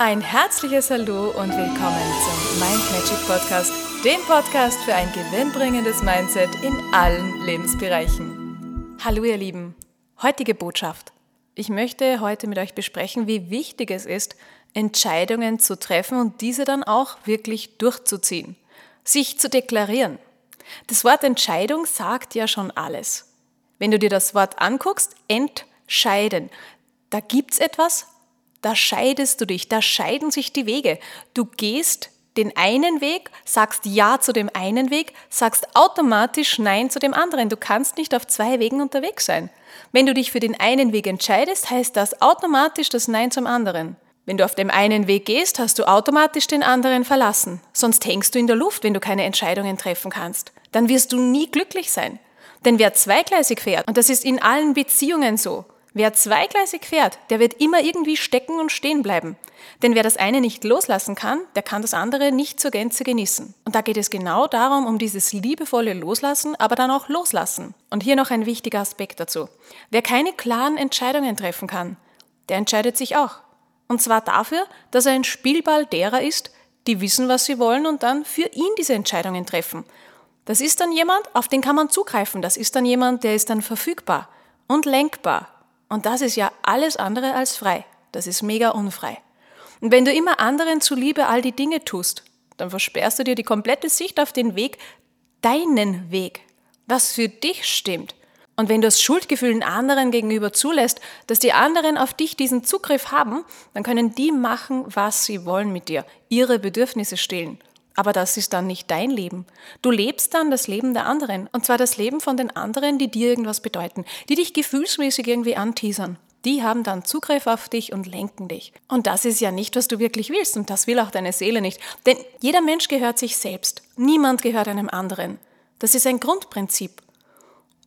Ein herzliches Hallo und willkommen zum Mind Magic Podcast, dem Podcast für ein gewinnbringendes Mindset in allen Lebensbereichen. Hallo ihr Lieben, heutige Botschaft. Ich möchte heute mit euch besprechen, wie wichtig es ist, Entscheidungen zu treffen und diese dann auch wirklich durchzuziehen, sich zu deklarieren. Das Wort Entscheidung sagt ja schon alles. Wenn du dir das Wort anguckst, entscheiden, da gibt's etwas, da scheidest du dich, da scheiden sich die Wege. Du gehst den einen Weg, sagst Ja zu dem einen Weg, sagst automatisch Nein zu dem anderen. Du kannst nicht auf zwei Wegen unterwegs sein. Wenn du dich für den einen Weg entscheidest, heißt das automatisch das Nein zum anderen. Wenn du auf dem einen Weg gehst, hast du automatisch den anderen verlassen. Sonst hängst du in der Luft, wenn du keine Entscheidungen treffen kannst. Dann wirst du nie glücklich sein. Denn wer zweigleisig fährt, und das ist in allen Beziehungen so, Wer zweigleisig fährt, der wird immer irgendwie stecken und stehen bleiben. Denn wer das eine nicht loslassen kann, der kann das andere nicht zur Gänze genießen. Und da geht es genau darum, um dieses liebevolle Loslassen, aber dann auch loslassen. Und hier noch ein wichtiger Aspekt dazu. Wer keine klaren Entscheidungen treffen kann, der entscheidet sich auch. Und zwar dafür, dass er ein Spielball derer ist, die wissen, was sie wollen und dann für ihn diese Entscheidungen treffen. Das ist dann jemand, auf den kann man zugreifen. Das ist dann jemand, der ist dann verfügbar und lenkbar und das ist ja alles andere als frei. Das ist mega unfrei. Und wenn du immer anderen zuliebe all die Dinge tust, dann versperrst du dir die komplette Sicht auf den Weg, deinen Weg, was für dich stimmt. Und wenn du das Schuldgefühl den anderen gegenüber zulässt, dass die anderen auf dich diesen Zugriff haben, dann können die machen, was sie wollen mit dir, ihre Bedürfnisse stillen. Aber das ist dann nicht dein Leben. Du lebst dann das Leben der anderen. Und zwar das Leben von den anderen, die dir irgendwas bedeuten, die dich gefühlsmäßig irgendwie anteasern. Die haben dann Zugriff auf dich und lenken dich. Und das ist ja nicht, was du wirklich willst. Und das will auch deine Seele nicht. Denn jeder Mensch gehört sich selbst. Niemand gehört einem anderen. Das ist ein Grundprinzip.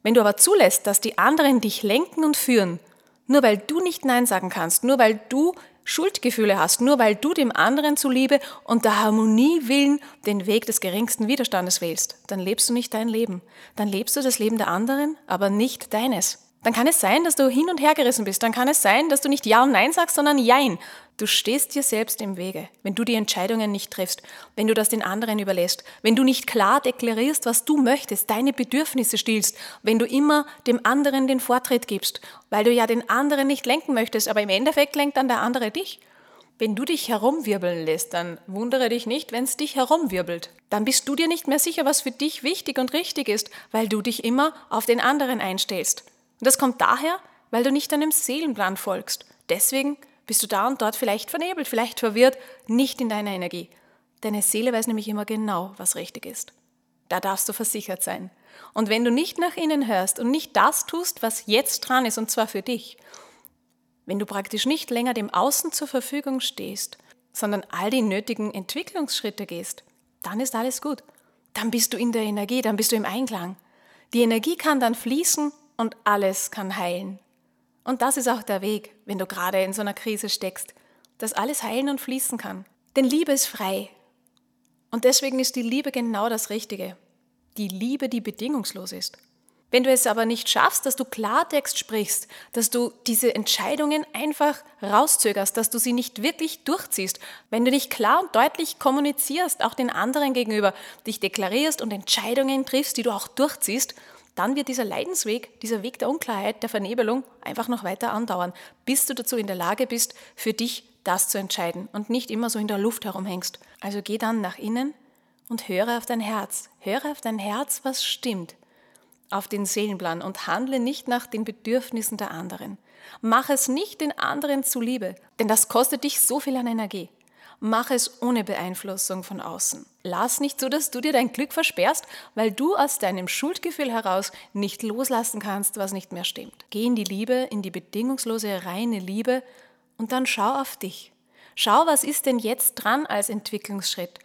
Wenn du aber zulässt, dass die anderen dich lenken und führen, nur weil du nicht Nein sagen kannst, nur weil du Schuldgefühle hast, nur weil du dem anderen zuliebe und der Harmonie willen den Weg des geringsten Widerstandes wählst, dann lebst du nicht dein Leben. Dann lebst du das Leben der anderen, aber nicht deines. Dann kann es sein, dass du hin und her gerissen bist. Dann kann es sein, dass du nicht Ja und Nein sagst, sondern Jein. Du stehst dir selbst im Wege, wenn du die Entscheidungen nicht triffst, wenn du das den anderen überlässt, wenn du nicht klar deklarierst, was du möchtest, deine Bedürfnisse stillst, wenn du immer dem anderen den Vortritt gibst, weil du ja den anderen nicht lenken möchtest, aber im Endeffekt lenkt dann der andere dich. Wenn du dich herumwirbeln lässt, dann wundere dich nicht, wenn es dich herumwirbelt. Dann bist du dir nicht mehr sicher, was für dich wichtig und richtig ist, weil du dich immer auf den anderen einstellst. Und das kommt daher, weil du nicht deinem Seelenplan folgst. Deswegen bist du da und dort vielleicht vernebelt, vielleicht verwirrt, nicht in deiner Energie. Deine Seele weiß nämlich immer genau, was richtig ist. Da darfst du versichert sein. Und wenn du nicht nach innen hörst und nicht das tust, was jetzt dran ist, und zwar für dich, wenn du praktisch nicht länger dem Außen zur Verfügung stehst, sondern all die nötigen Entwicklungsschritte gehst, dann ist alles gut. Dann bist du in der Energie, dann bist du im Einklang. Die Energie kann dann fließen und alles kann heilen. Und das ist auch der Weg, wenn du gerade in so einer Krise steckst, dass alles heilen und fließen kann. Denn Liebe ist frei. Und deswegen ist die Liebe genau das Richtige. Die Liebe, die bedingungslos ist. Wenn du es aber nicht schaffst, dass du Klartext sprichst, dass du diese Entscheidungen einfach rauszögerst, dass du sie nicht wirklich durchziehst, wenn du nicht klar und deutlich kommunizierst, auch den anderen gegenüber, dich deklarierst und Entscheidungen triffst, die du auch durchziehst, dann wird dieser Leidensweg, dieser Weg der Unklarheit, der Vernebelung einfach noch weiter andauern, bis du dazu in der Lage bist, für dich das zu entscheiden und nicht immer so in der Luft herumhängst. Also geh dann nach innen und höre auf dein Herz. Höre auf dein Herz, was stimmt. Auf den Seelenplan und handle nicht nach den Bedürfnissen der anderen. Mach es nicht den anderen zuliebe, denn das kostet dich so viel an Energie. Mach es ohne Beeinflussung von außen. Lass nicht so, dass du dir dein Glück versperrst, weil du aus deinem Schuldgefühl heraus nicht loslassen kannst, was nicht mehr stimmt. Geh in die Liebe, in die bedingungslose, reine Liebe und dann schau auf dich. Schau, was ist denn jetzt dran als Entwicklungsschritt?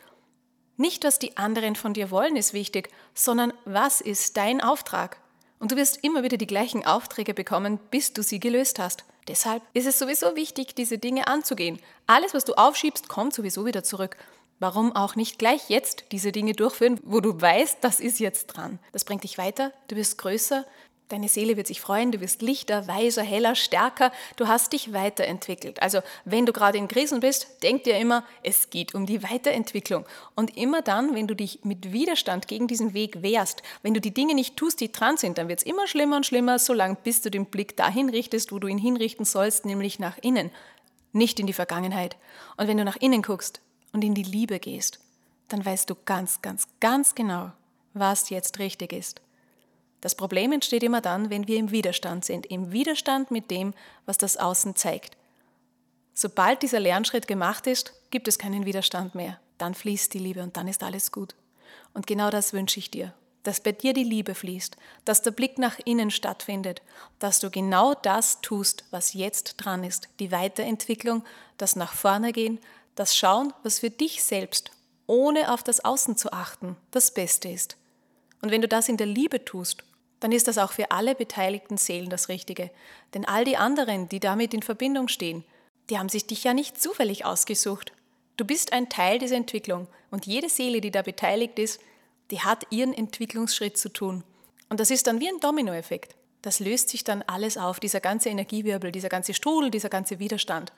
Nicht, was die anderen von dir wollen, ist wichtig, sondern was ist dein Auftrag? Und du wirst immer wieder die gleichen Aufträge bekommen, bis du sie gelöst hast. Deshalb ist es sowieso wichtig, diese Dinge anzugehen. Alles, was du aufschiebst, kommt sowieso wieder zurück. Warum auch nicht gleich jetzt diese Dinge durchführen, wo du weißt, das ist jetzt dran. Das bringt dich weiter, du wirst größer, Deine Seele wird sich freuen, du wirst lichter, weiser, heller, stärker, du hast dich weiterentwickelt. Also wenn du gerade in Krisen bist, denk dir immer, es geht um die Weiterentwicklung. Und immer dann, wenn du dich mit Widerstand gegen diesen Weg wehrst, wenn du die Dinge nicht tust, die dran sind, dann wird es immer schlimmer und schlimmer, solange bis du den Blick dahin richtest, wo du ihn hinrichten sollst, nämlich nach innen, nicht in die Vergangenheit. Und wenn du nach innen guckst und in die Liebe gehst, dann weißt du ganz, ganz, ganz genau, was jetzt richtig ist. Das Problem entsteht immer dann, wenn wir im Widerstand sind, im Widerstand mit dem, was das Außen zeigt. Sobald dieser Lernschritt gemacht ist, gibt es keinen Widerstand mehr. Dann fließt die Liebe und dann ist alles gut. Und genau das wünsche ich dir, dass bei dir die Liebe fließt, dass der Blick nach innen stattfindet, dass du genau das tust, was jetzt dran ist, die Weiterentwicklung, das nach vorne gehen, das Schauen, was für dich selbst, ohne auf das Außen zu achten, das Beste ist. Und wenn du das in der Liebe tust, dann ist das auch für alle beteiligten Seelen das Richtige. Denn all die anderen, die damit in Verbindung stehen, die haben sich dich ja nicht zufällig ausgesucht. Du bist ein Teil dieser Entwicklung und jede Seele, die da beteiligt ist, die hat ihren Entwicklungsschritt zu tun. Und das ist dann wie ein Dominoeffekt. Das löst sich dann alles auf, dieser ganze Energiewirbel, dieser ganze Strudel, dieser ganze Widerstand.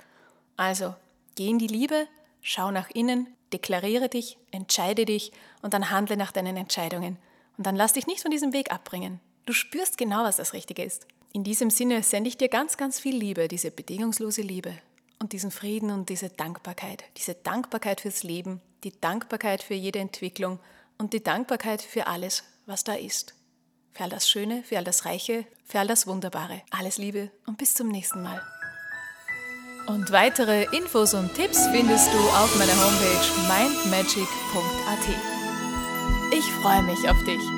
Also, geh in die Liebe, schau nach innen, deklariere dich, entscheide dich und dann handle nach deinen Entscheidungen. Und dann lass dich nicht von diesem Weg abbringen. Du spürst genau, was das Richtige ist. In diesem Sinne sende ich dir ganz, ganz viel Liebe, diese bedingungslose Liebe und diesen Frieden und diese Dankbarkeit. Diese Dankbarkeit fürs Leben, die Dankbarkeit für jede Entwicklung und die Dankbarkeit für alles, was da ist. Für all das Schöne, für all das Reiche, für all das Wunderbare. Alles Liebe und bis zum nächsten Mal. Und weitere Infos und Tipps findest du auf meiner Homepage mindmagic.at. Ich freue mich auf dich.